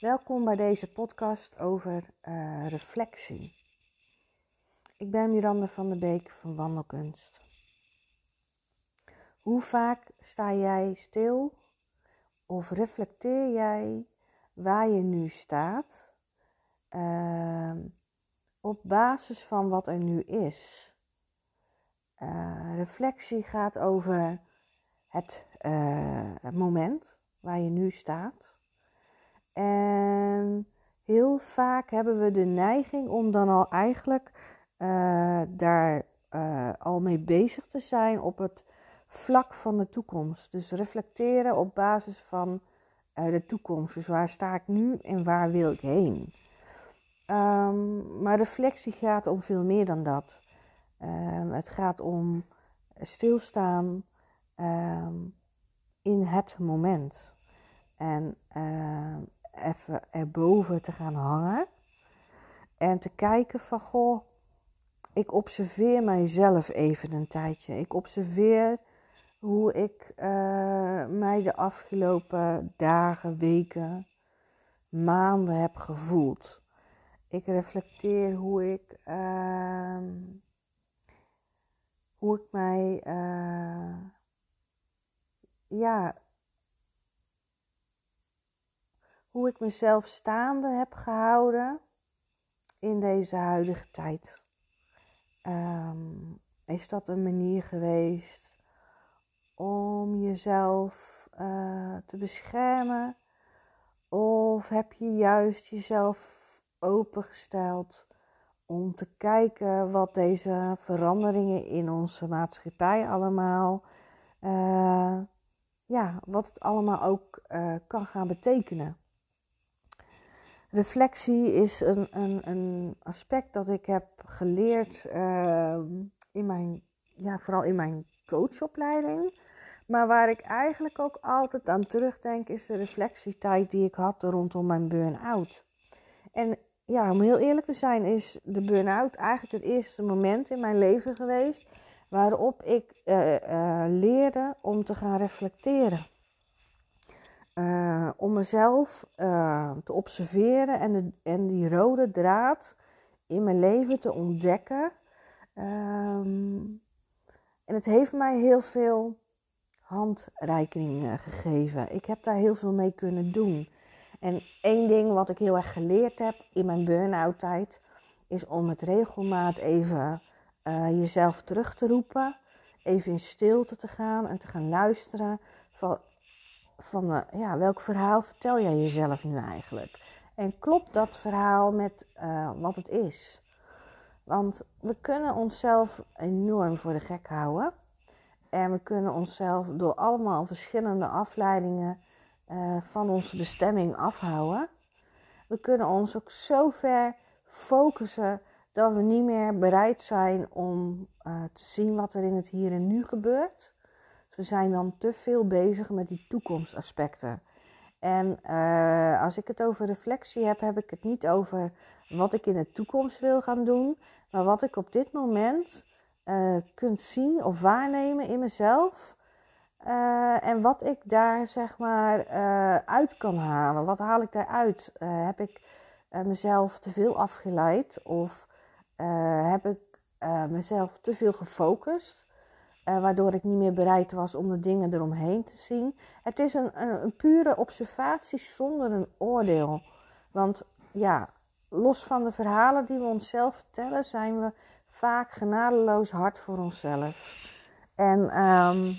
Welkom bij deze podcast over uh, reflectie. Ik ben Miranda van der Beek van Wandelkunst. Hoe vaak sta jij stil of reflecteer jij waar je nu staat uh, op basis van wat er nu is? Uh, reflectie gaat over het, het moment waar je nu staat en heel vaak hebben we de neiging om dan al eigenlijk uh, daar uh, al mee bezig te zijn op het vlak van de toekomst. Dus reflecteren op basis van uh, de toekomst. Dus waar sta ik nu en waar wil ik heen? Um, maar reflectie gaat om veel meer dan dat. Um, het gaat om stilstaan um, in het moment. En even erboven te gaan hangen. En te kijken van, goh, ik observeer mijzelf even een tijdje. Ik observeer hoe ik uh, mij de afgelopen dagen, weken, maanden heb gevoeld. Ik reflecteer hoe ik, uh, hoe ik mij, uh, ja, hoe ik mezelf staande heb gehouden in deze huidige tijd. Um, is dat een manier geweest om jezelf uh, te beschermen? Of heb je juist jezelf opengesteld om te kijken wat deze veranderingen in onze maatschappij allemaal, uh, ja, wat het allemaal ook uh, kan gaan betekenen? Reflectie is een, een, een aspect dat ik heb geleerd uh, in mijn, ja, vooral in mijn coachopleiding. Maar waar ik eigenlijk ook altijd aan terugdenk, is de reflectietijd die ik had rondom mijn burn-out. En ja, om heel eerlijk te zijn, is de burn-out eigenlijk het eerste moment in mijn leven geweest waarop ik uh, uh, leerde om te gaan reflecteren. Uh, om mezelf uh, te observeren en, en die rode draad in mijn leven te ontdekken. Um, en het heeft mij heel veel handreikening gegeven. Ik heb daar heel veel mee kunnen doen. En één ding wat ik heel erg geleerd heb in mijn burn-out tijd, is om met regelmaat even jezelf terug te roepen. Even in stilte te gaan en te gaan luisteren. Van van uh, ja, welk verhaal vertel jij jezelf nu eigenlijk? En klopt dat verhaal met uh, wat het is? Want we kunnen onszelf enorm voor de gek houden. En we kunnen onszelf door allemaal verschillende afleidingen uh, van onze bestemming afhouden. We kunnen ons ook zo ver focussen dat we niet meer bereid zijn om te zien wat er in het hier en nu gebeurt. We zijn dan te veel bezig met die toekomstaspecten. En uh, als ik het over reflectie heb, heb ik het niet over wat ik in de toekomst wil gaan doen, maar wat ik op dit moment uh, kunt zien of waarnemen in mezelf. Uh, en wat ik daar zeg maar uit kan halen. Wat haal ik daaruit? heb ik mezelf te veel afgeleid of heb ik mezelf te veel gefocust? Uh, waardoor ik niet meer bereid was om de dingen eromheen te zien. Het is een, een, pure observatie zonder een oordeel. Want ja, los van de verhalen die we onszelf vertellen, zijn we vaak genadeloos hard voor onszelf. En um,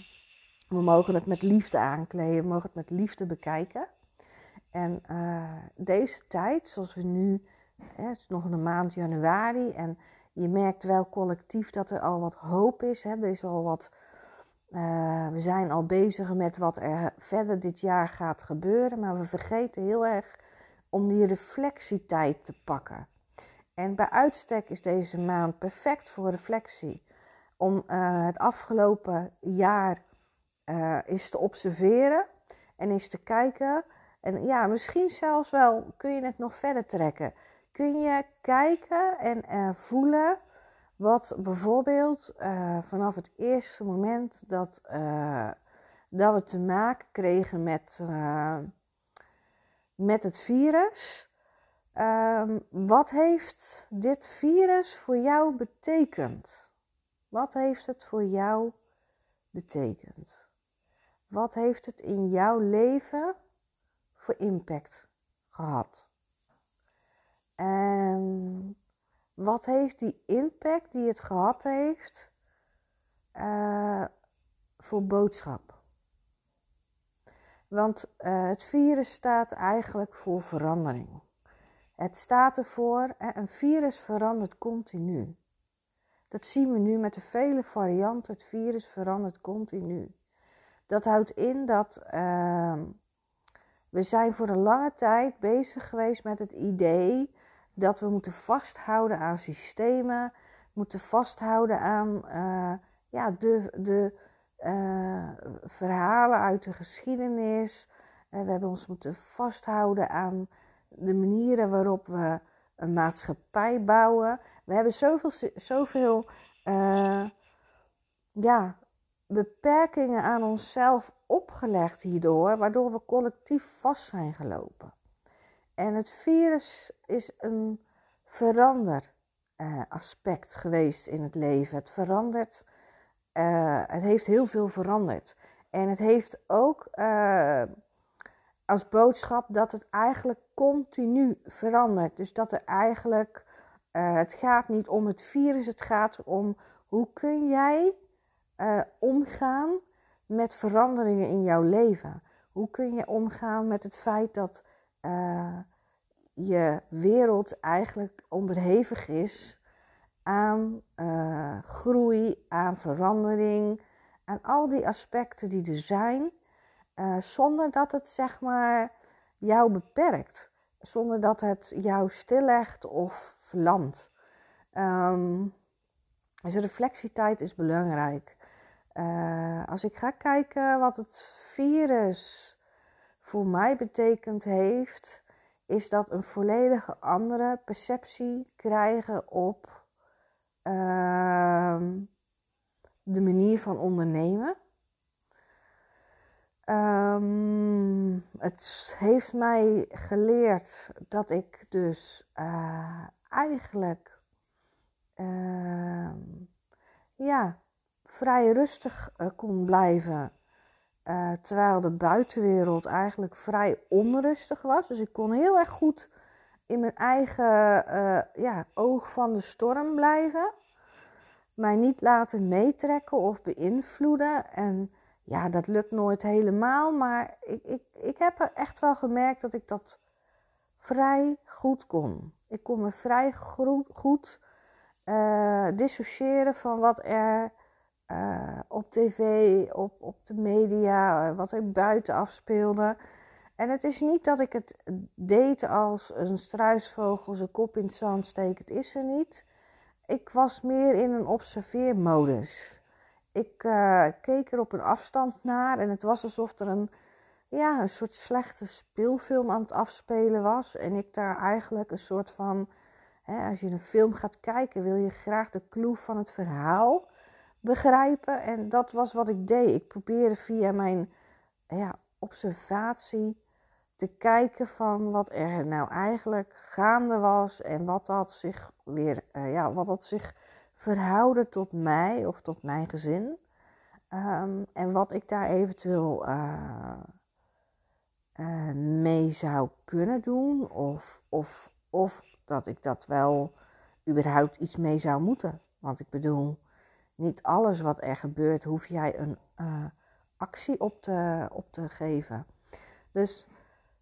we mogen het met liefde aankleden, we mogen het met liefde bekijken. En uh, deze tijd, zoals we nu, hè, het is nog een maand januari en je merkt wel collectief dat er al wat hoop is. Hè? Er is al wat. Uh, we zijn al bezig met wat er verder dit jaar gaat gebeuren. Maar we vergeten heel erg om die reflectietijd te pakken. En bij uitstek is deze maand perfect voor reflectie. Om uh, het afgelopen jaar uh, eens te observeren en eens te kijken. En ja, misschien zelfs wel kun je het nog verder trekken kun je kijken en voelen wat bijvoorbeeld uh, vanaf het eerste moment dat, uh, dat we te maken kregen met met het virus. Ehm, wat heeft dit virus voor jou betekend? Wat heeft het voor jou betekend? Wat heeft het in jouw leven voor impact gehad? En wat heeft die impact die het gehad heeft uh, voor boodschap? Want uh, het virus staat eigenlijk voor verandering. Het staat ervoor, een virus verandert continu. Dat zien we nu met de vele varianten. Het virus verandert continu. Dat houdt in dat uh, we zijn voor een lange tijd bezig geweest met het idee dat we moeten vasthouden aan systemen, moeten vasthouden aan uh, ja, de, de uh, verhalen uit de geschiedenis. Uh, we hebben ons moeten vasthouden aan de manieren waarop we een maatschappij bouwen. We hebben zoveel, zoveel ja, beperkingen aan onszelf opgelegd hierdoor, waardoor we collectief vast zijn gelopen. En het virus is een verander uh, aspect geweest in het leven. Het verandert, uh, het heeft heel veel veranderd. En het heeft ook uh, als boodschap dat het eigenlijk continu verandert. Dus dat er eigenlijk, het gaat niet om het virus, het gaat om hoe kun jij omgaan met veranderingen in jouw leven. Hoe kun je omgaan met het feit dat uh, je wereld eigenlijk onderhevig is aan uh, groei, aan verandering, aan al die aspecten die er zijn, uh, zonder dat het zeg maar jou beperkt, zonder dat het jou stillegt of verlamt. Um, dus reflectietijd is belangrijk. Als ik ga kijken wat het virus voor mij betekend heeft, is dat een volledige andere perceptie krijgen op uh, de manier van ondernemen. Um, het heeft mij geleerd dat ik dus uh, eigenlijk uh, ja, vrij rustig uh, kon blijven uh, terwijl de buitenwereld eigenlijk vrij onrustig was. Dus ik kon heel erg goed in mijn eigen uh, ja, oog van de storm blijven. Mij niet laten meetrekken of beïnvloeden. En ja, dat lukt nooit helemaal. Maar ik, ik, ik heb echt wel gemerkt dat ik dat vrij goed kon. Ik kon me vrij goed, goed uh, dissociëren van wat er uh, op tv, op, op de media, wat er buiten afspeelde. En het is niet dat ik het deed als een struisvogel zijn kop in het zand steekt. Is er niet. Ik was meer in een observeermodus. Ik uh, keek er op een afstand naar en het was alsof er een, ja, een soort slechte speelfilm aan het afspelen was. En ik daar eigenlijk een soort van, hè, als je een film gaat kijken, wil je graag de clue van het verhaal begrijpen. En dat was wat ik deed. Ik probeerde via mijn ja, observatie te kijken van wat er nou eigenlijk gaande was en wat dat zich weer, uh, ja, wat dat zich verhoudde tot mij of tot mijn gezin. Um, en wat ik daar eventueel uh, uh, mee zou kunnen doen, of, of, of dat ik dat wel überhaupt iets mee zou moeten. Want ik bedoel, niet alles wat er gebeurt, hoef jij een uh, actie op te, op te geven. Dus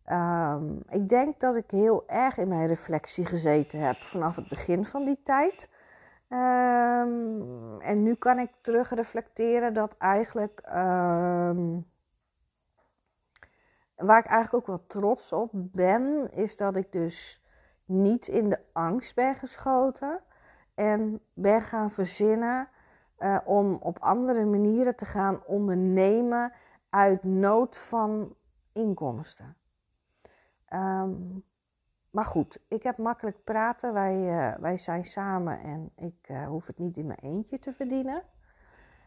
um, ik denk dat ik heel erg in mijn reflectie gezeten heb vanaf het begin van die tijd. Um, en nu kan ik terug reflecteren dat eigenlijk. Um, waar ik eigenlijk ook wel trots op ben, is dat ik dus niet in de angst ben geschoten en ben gaan verzinnen uh, om op andere manieren te gaan ondernemen uit nood van inkomsten. Um, maar goed, ik heb makkelijk praten. Wij, uh, wij zijn samen en ik uh, hoef het niet in mijn eentje te verdienen.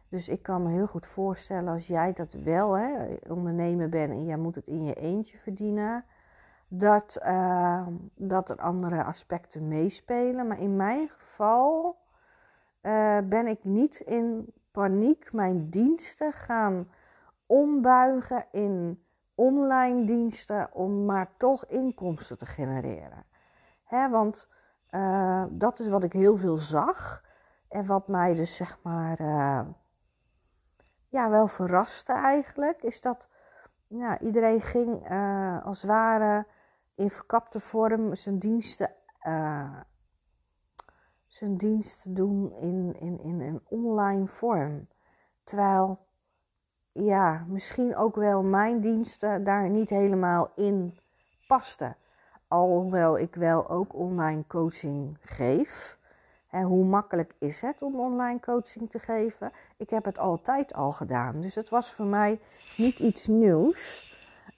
Dus ik kan me heel goed voorstellen als jij dat wel hè, ondernemer bent en jij moet het in je eentje verdienen. dat, uh, dat er andere aspecten meespelen. Maar in mijn geval uh, ben ik niet in paniek mijn diensten gaan ombuigen in online diensten om maar toch inkomsten te genereren. Hè, want uh, dat is wat ik heel veel zag en wat mij dus zeg maar uh, ja, wel verraste eigenlijk, is dat ja, iedereen ging als het ware in verkapte vorm zijn diensten, zijn diensten doen in, in, in een online vorm. Terwijl ja, misschien ook wel mijn diensten daar niet helemaal in pasten. Alhoewel ik wel ook online coaching geef. En hoe makkelijk is het om online coaching te geven? Ik heb het altijd al gedaan. Dus het was voor mij niet iets nieuws.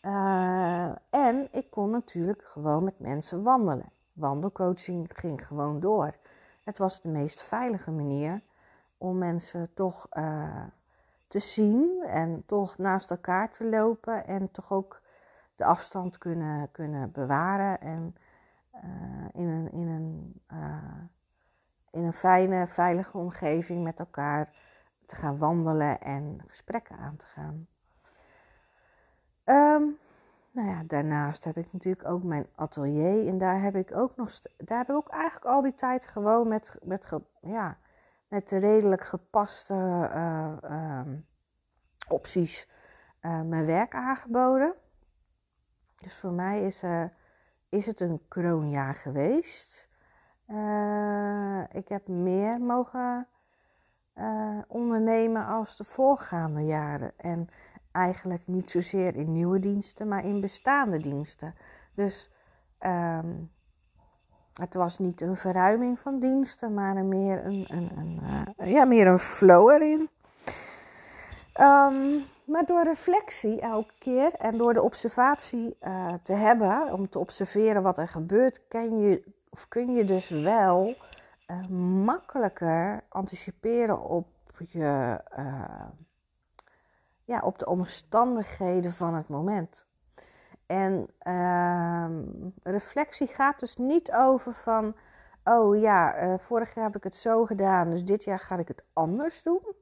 Uh, en ik kon natuurlijk gewoon met mensen wandelen. Wandelcoaching ging gewoon door. Het was de meest veilige manier om mensen toch uh, te zien en toch naast elkaar te lopen en toch ook de afstand kunnen, kunnen bewaren en uh, in, een, in, een, uh, in een fijne, veilige omgeving met elkaar te gaan wandelen en gesprekken aan te gaan. Um, nou ja, daarnaast heb ik natuurlijk ook mijn atelier en daar heb ik ook nog, daar heb ik ook eigenlijk al die tijd gewoon met, met, ja, met redelijk gepaste uh, uh, opties uh, mijn werk aangeboden. Dus voor mij is, is het een kroonjaar geweest. ik heb meer mogen ondernemen als de voorgaande jaren. En eigenlijk niet zozeer in nieuwe diensten, maar in bestaande diensten. Dus um, het was niet een verruiming van diensten, maar meer een, een, een uh, ja, meer een flow erin. Um, maar door reflectie elke keer en door de observatie uh, te hebben, om te observeren wat er gebeurt, kan je, of kun je dus wel uh, makkelijker anticiperen op je ja, op de omstandigheden van het moment. En uh, reflectie gaat dus niet over van, oh ja, uh, vorig jaar heb ik het zo gedaan, dus dit jaar ga ik het anders doen.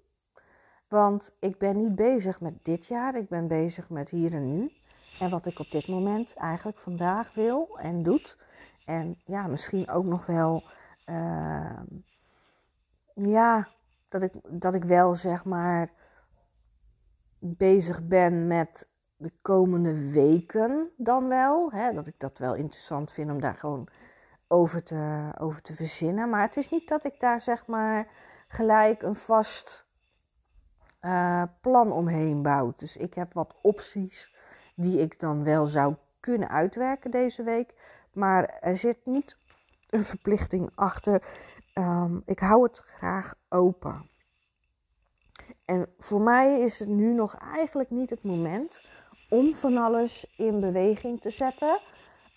Want ik ben niet bezig met dit jaar, ik ben bezig met hier en nu. En wat ik op dit moment eigenlijk vandaag wil en doet. En ja, misschien ook nog wel, uh, ja, dat ik, dat ik wel zeg maar bezig ben met de komende weken dan wel. Hè, dat ik dat wel interessant vind om daar gewoon over te, over te verzinnen. Maar het is niet dat ik daar zeg maar gelijk een vast uh, plan omheen bouw. Dus ik heb wat opties die ik dan wel zou kunnen uitwerken deze week. Maar er zit niet een verplichting achter. Um, ik hou het graag open. En voor mij is het nu nog eigenlijk niet het moment om van alles in beweging te zetten.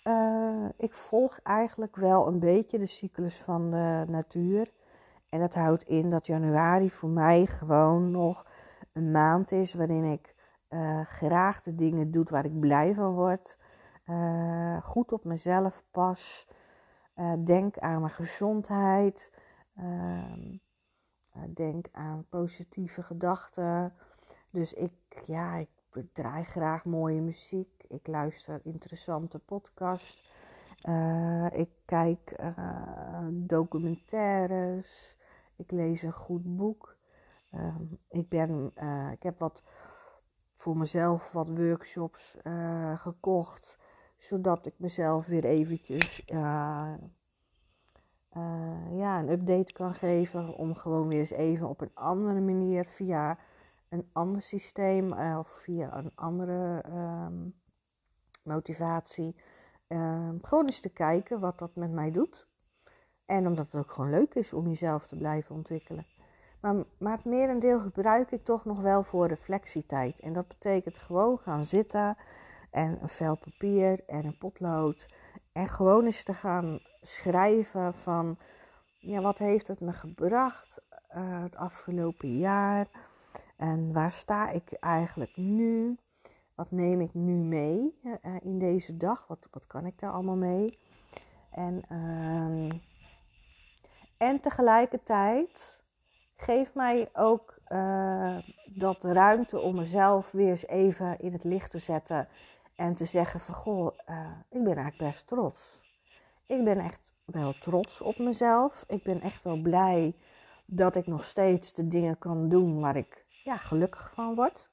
Uh, ik volg eigenlijk wel een beetje de cyclus van de natuur. En dat houdt in dat januari voor mij gewoon nog een maand is waarin ik uh, graag de dingen doe waar ik blij van word. Uh, goed op mezelf pas. denk aan mijn gezondheid. Uh, denk aan positieve gedachten. Dus ik, ja, ik, draai graag mooie muziek. Ik luister interessante podcasts. Uh, ik kijk uh, documentaires. Ik lees een goed boek. Ehm, ik, ben, ik heb wat voor mezelf wat workshops gekocht. Zodat ik mezelf weer eventjes uh, ja, een update kan geven. Om gewoon weer eens even op een andere manier via een ander systeem uh, of via een andere um, motivatie. Um, gewoon eens te kijken wat dat met mij doet. En omdat het ook gewoon leuk is om jezelf te blijven ontwikkelen. Maar, maar het merendeel gebruik ik toch nog wel voor reflectietijd. En dat betekent gewoon gaan zitten en een vel papier en een potlood. En gewoon eens te gaan schrijven van ja, wat heeft het me gebracht uh, het afgelopen jaar en waar sta ik eigenlijk nu? Wat neem ik nu mee uh, in deze dag? Wat, wat kan ik daar allemaal mee? En, uh, en tegelijkertijd geef mij ook uh, dat ruimte om mezelf weer eens even in het licht te zetten. En te zeggen van, goh, ik ben eigenlijk best trots. Ik ben echt wel trots op mezelf. Ik ben echt wel blij dat ik nog steeds de dingen kan doen waar ik ja, gelukkig van word.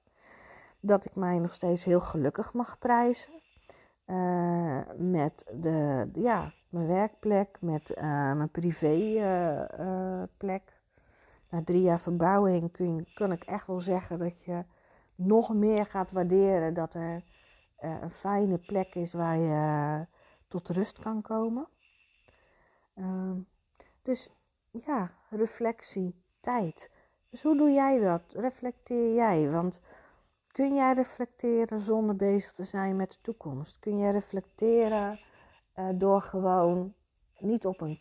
Dat ik mij nog steeds heel gelukkig mag prijzen. Uh, met de, ja, mijn werkplek, met uh, mijn privéplek. Na drie jaar verbouwing kun, kun ik echt wel zeggen dat je nog meer gaat waarderen dat er een fijne plek is waar je tot rust kan komen. Uh, dus ja, reflectie, tijd. Dus hoe doe jij dat? Reflecteer jij? Want kun jij reflecteren zonder bezig te zijn met de toekomst? Kun jij reflecteren uh, door gewoon niet op een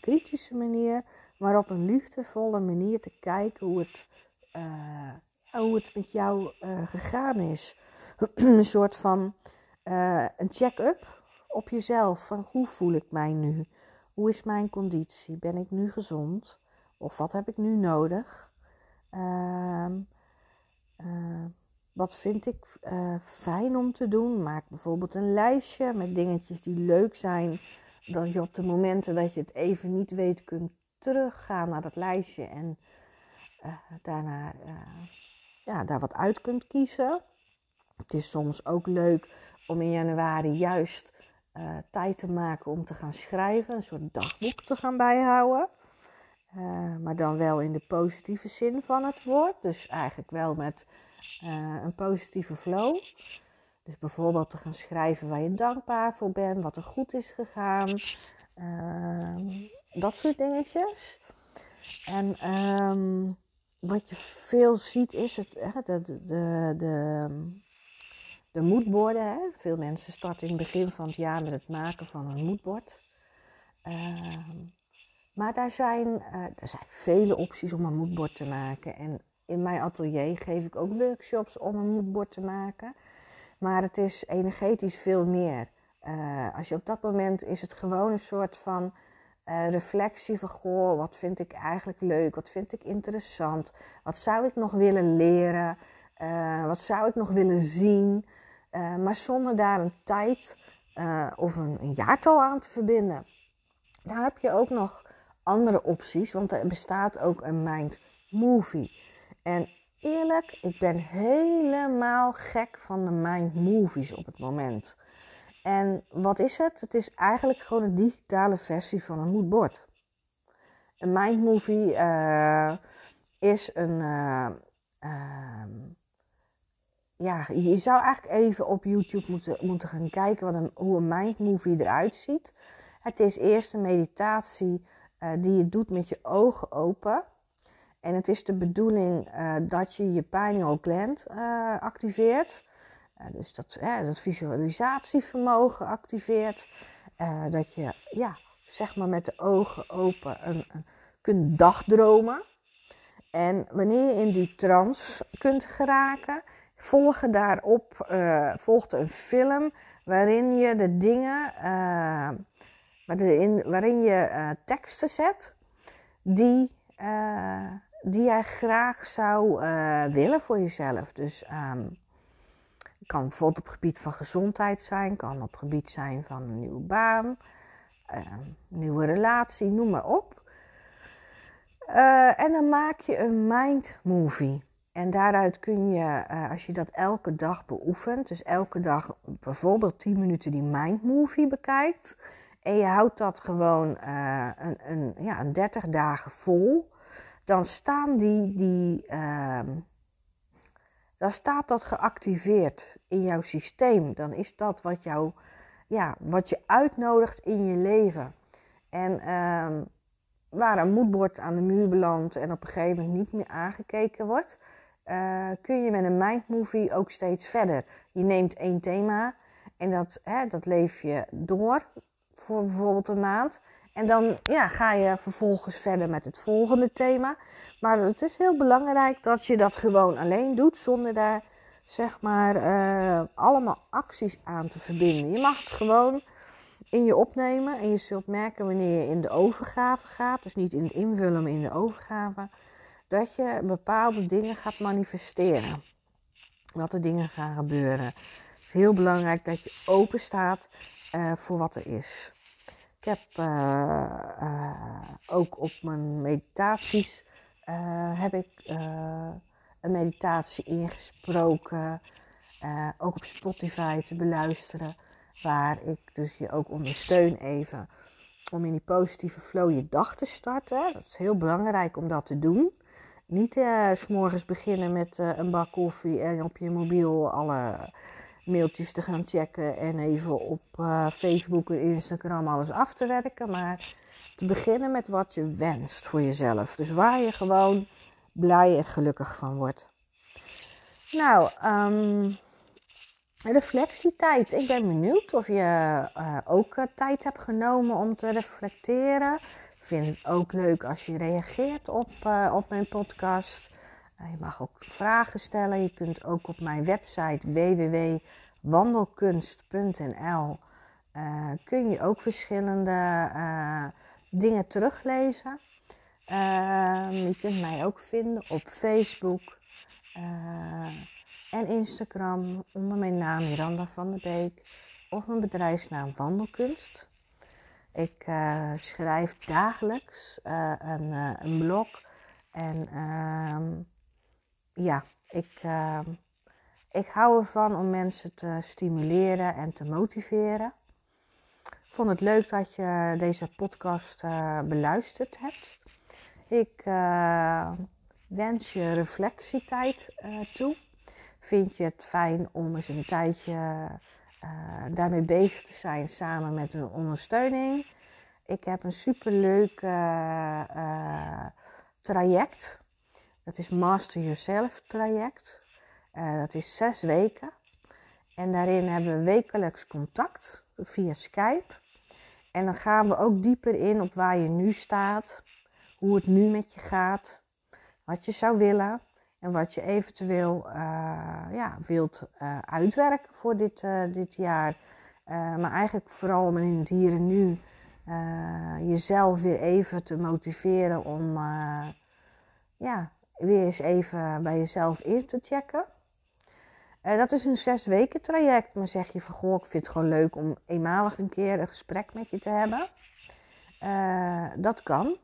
kritische manier, maar op een liefdevolle manier te kijken hoe het, hoe het met jou gegaan is? een soort van een check-up op jezelf. Van hoe voel ik mij nu? Hoe is mijn conditie? Ben ik nu gezond? Of wat heb ik nu nodig? Uh, uh, wat vind ik uh, fijn om te doen? Maak bijvoorbeeld een lijstje met dingetjes die leuk zijn. Dat je op de momenten dat je het even niet weet kunt teruggaan naar dat lijstje en eh, daarna ja, daar wat uit kunt kiezen. Het is soms ook leuk om in januari juist uh, tijd te maken om te gaan schrijven, een soort dagboek te gaan bijhouden. Uh, maar dan wel in de positieve zin van het woord. Dus eigenlijk wel met uh, een positieve flow. Dus bijvoorbeeld te gaan schrijven waar je dankbaar voor bent, wat er goed is gegaan. Ehm, dat soort dingetjes. En um, wat je veel ziet is het, de, de, de, de de moodborden. Hè? Veel mensen starten in het begin van het jaar met het maken van een moodbord. Uh, maar daar zijn, er zijn vele opties om een moodbord te maken. En in mijn atelier geef ik ook workshops om een moodbord te maken. Maar het is energetisch veel meer. Uh, als je op dat moment is het gewoon een soort van uh, reflectie van goh, wat vind ik eigenlijk leuk, wat vind ik interessant, wat zou ik nog willen leren, wat zou ik nog willen zien. Uh, maar zonder daar een tijd uh, of een, jaartal aan te verbinden. Daar heb je ook nog andere opties, want er bestaat ook een mind movie. En eerlijk, ik ben helemaal gek van de mind movies op het moment. En wat is het? Het is eigenlijk gewoon een digitale versie van een moodboard. Een mind movie uh, is een ehm, ja, je zou eigenlijk even op YouTube moeten, moeten gaan kijken wat een, hoe een mindmovie eruit ziet. Het is eerst een meditatie uh, die je doet met je ogen open. En het is de bedoeling uh, dat je je pineal gland uh, activeert. dus dat, dat visualisatievermogen activeert. dat je ja, zeg maar met de ogen open een, een, kunt dagdromen. En wanneer je in die trance kunt geraken, volgen daarop uh, volgt een film waarin je de dingen, uh, waarin, waarin je uh, teksten zet die, die jij graag zou willen voor jezelf. Dus um, kan bijvoorbeeld op het gebied van gezondheid zijn, kan op het gebied zijn van een nieuwe baan, een nieuwe relatie, noem maar op. en dan maak je een mind movie. En daaruit kun je, uh, als je dat elke dag beoefent, dus elke dag bijvoorbeeld 10 minuten die mind movie bekijkt, en je houdt dat gewoon uh, een, een, ja, een 30 dagen vol, dan staan die, die uh, dan staat dat geactiveerd in jouw systeem. Dan is dat wat, jou, ja, wat je uitnodigt in je leven. En ehm, waar een moedbord aan de muur belandt en op een gegeven moment niet meer aangekeken wordt, uh, kun je met een mindmovie ook steeds verder. Je neemt één thema en dat, hè, dat leef je door voor bijvoorbeeld een maand. En dan ja, ga je vervolgens verder met het volgende thema. Maar het is heel belangrijk dat je dat gewoon alleen doet zonder daar zeg maar, uh, allemaal acties aan te verbinden. Je mag het gewoon in je opnemen en je zult merken wanneer je in de overgave gaat, dus niet in het invullen, maar in de overgave, dat je bepaalde dingen gaat manifesteren. Dat er dingen gaan gebeuren. Het is heel belangrijk dat je open staat uh, voor wat er is. Ik heb uh, ook op mijn meditaties heb ik een meditatie ingesproken. ook op Spotify te beluisteren. Waar ik dus je ook ondersteun even om in die positieve flow je dag te starten. Dat is heel belangrijk om dat te doen. Niet uh, s morgens beginnen met uh, een bak koffie en op je mobiel alle mailtjes te gaan checken en even op uh, Facebook en Instagram alles af te werken. Maar te beginnen met wat je wenst voor jezelf. Dus waar je gewoon blij en gelukkig van wordt. Nou, um, reflectietijd. Ik ben benieuwd of je ook tijd hebt genomen om te reflecteren. Vind het ook leuk als je reageert op, uh, op mijn podcast. je mag ook vragen stellen. Je kunt ook op mijn website www.wandelkunst.nl kun je ook verschillende dingen teruglezen. Ehm, je kunt mij ook vinden op Facebook en Instagram onder mijn naam Miranda van der Beek of mijn bedrijfsnaam Wandelkunst. Ik uh, schrijf dagelijks uh, een, uh, een, blog en ehm, ja, ik, ehm, ik hou ervan om mensen te stimuleren en te motiveren. Ik vond het leuk dat je deze podcast beluisterd hebt. Ik wens je reflectietijd toe vind je het fijn om eens een tijdje daarmee bezig te zijn samen met een ondersteuning. Ik heb een superleuk uh, traject. Dat is Master Yourself traject. dat is zes weken. En daarin hebben we wekelijks contact via Skype. En dan gaan we ook dieper in op waar je nu staat, hoe het nu met je gaat, wat je zou willen. En wat je eventueel uh, ja, wilt uh, uitwerken voor dit, uh, dit jaar. maar eigenlijk vooral om in het hier en nu jezelf weer even te motiveren om ja, weer eens even bij jezelf in te checken. dat is een zes weken traject. Maar zeg je van goh, ik vind het gewoon leuk om eenmalig een keer een gesprek met je te hebben. dat kan.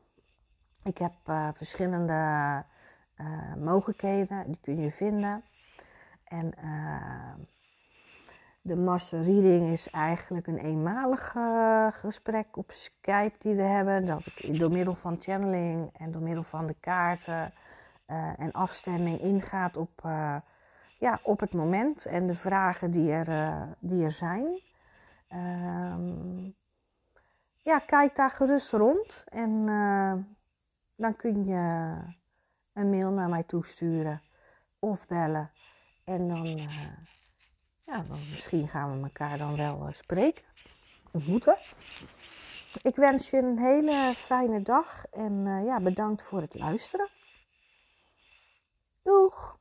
Ik heb verschillende uh, mogelijkheden, die kun je vinden. En uh, de master reading is eigenlijk een eenmalig uh, gesprek op Skype die we hebben. Dat ik door middel van channeling en door middel van de kaarten en afstemming ingaat op, ja, op het moment en de vragen die er, die er zijn. Um, ja, kijk daar gerust rond en dan kun je een mail naar mij toesturen of bellen. En dan, uh, ja, dan misschien gaan we elkaar dan wel uh, spreken, ontmoeten. Ik wens je een hele fijne dag en uh, ja, bedankt voor het luisteren. Doeg!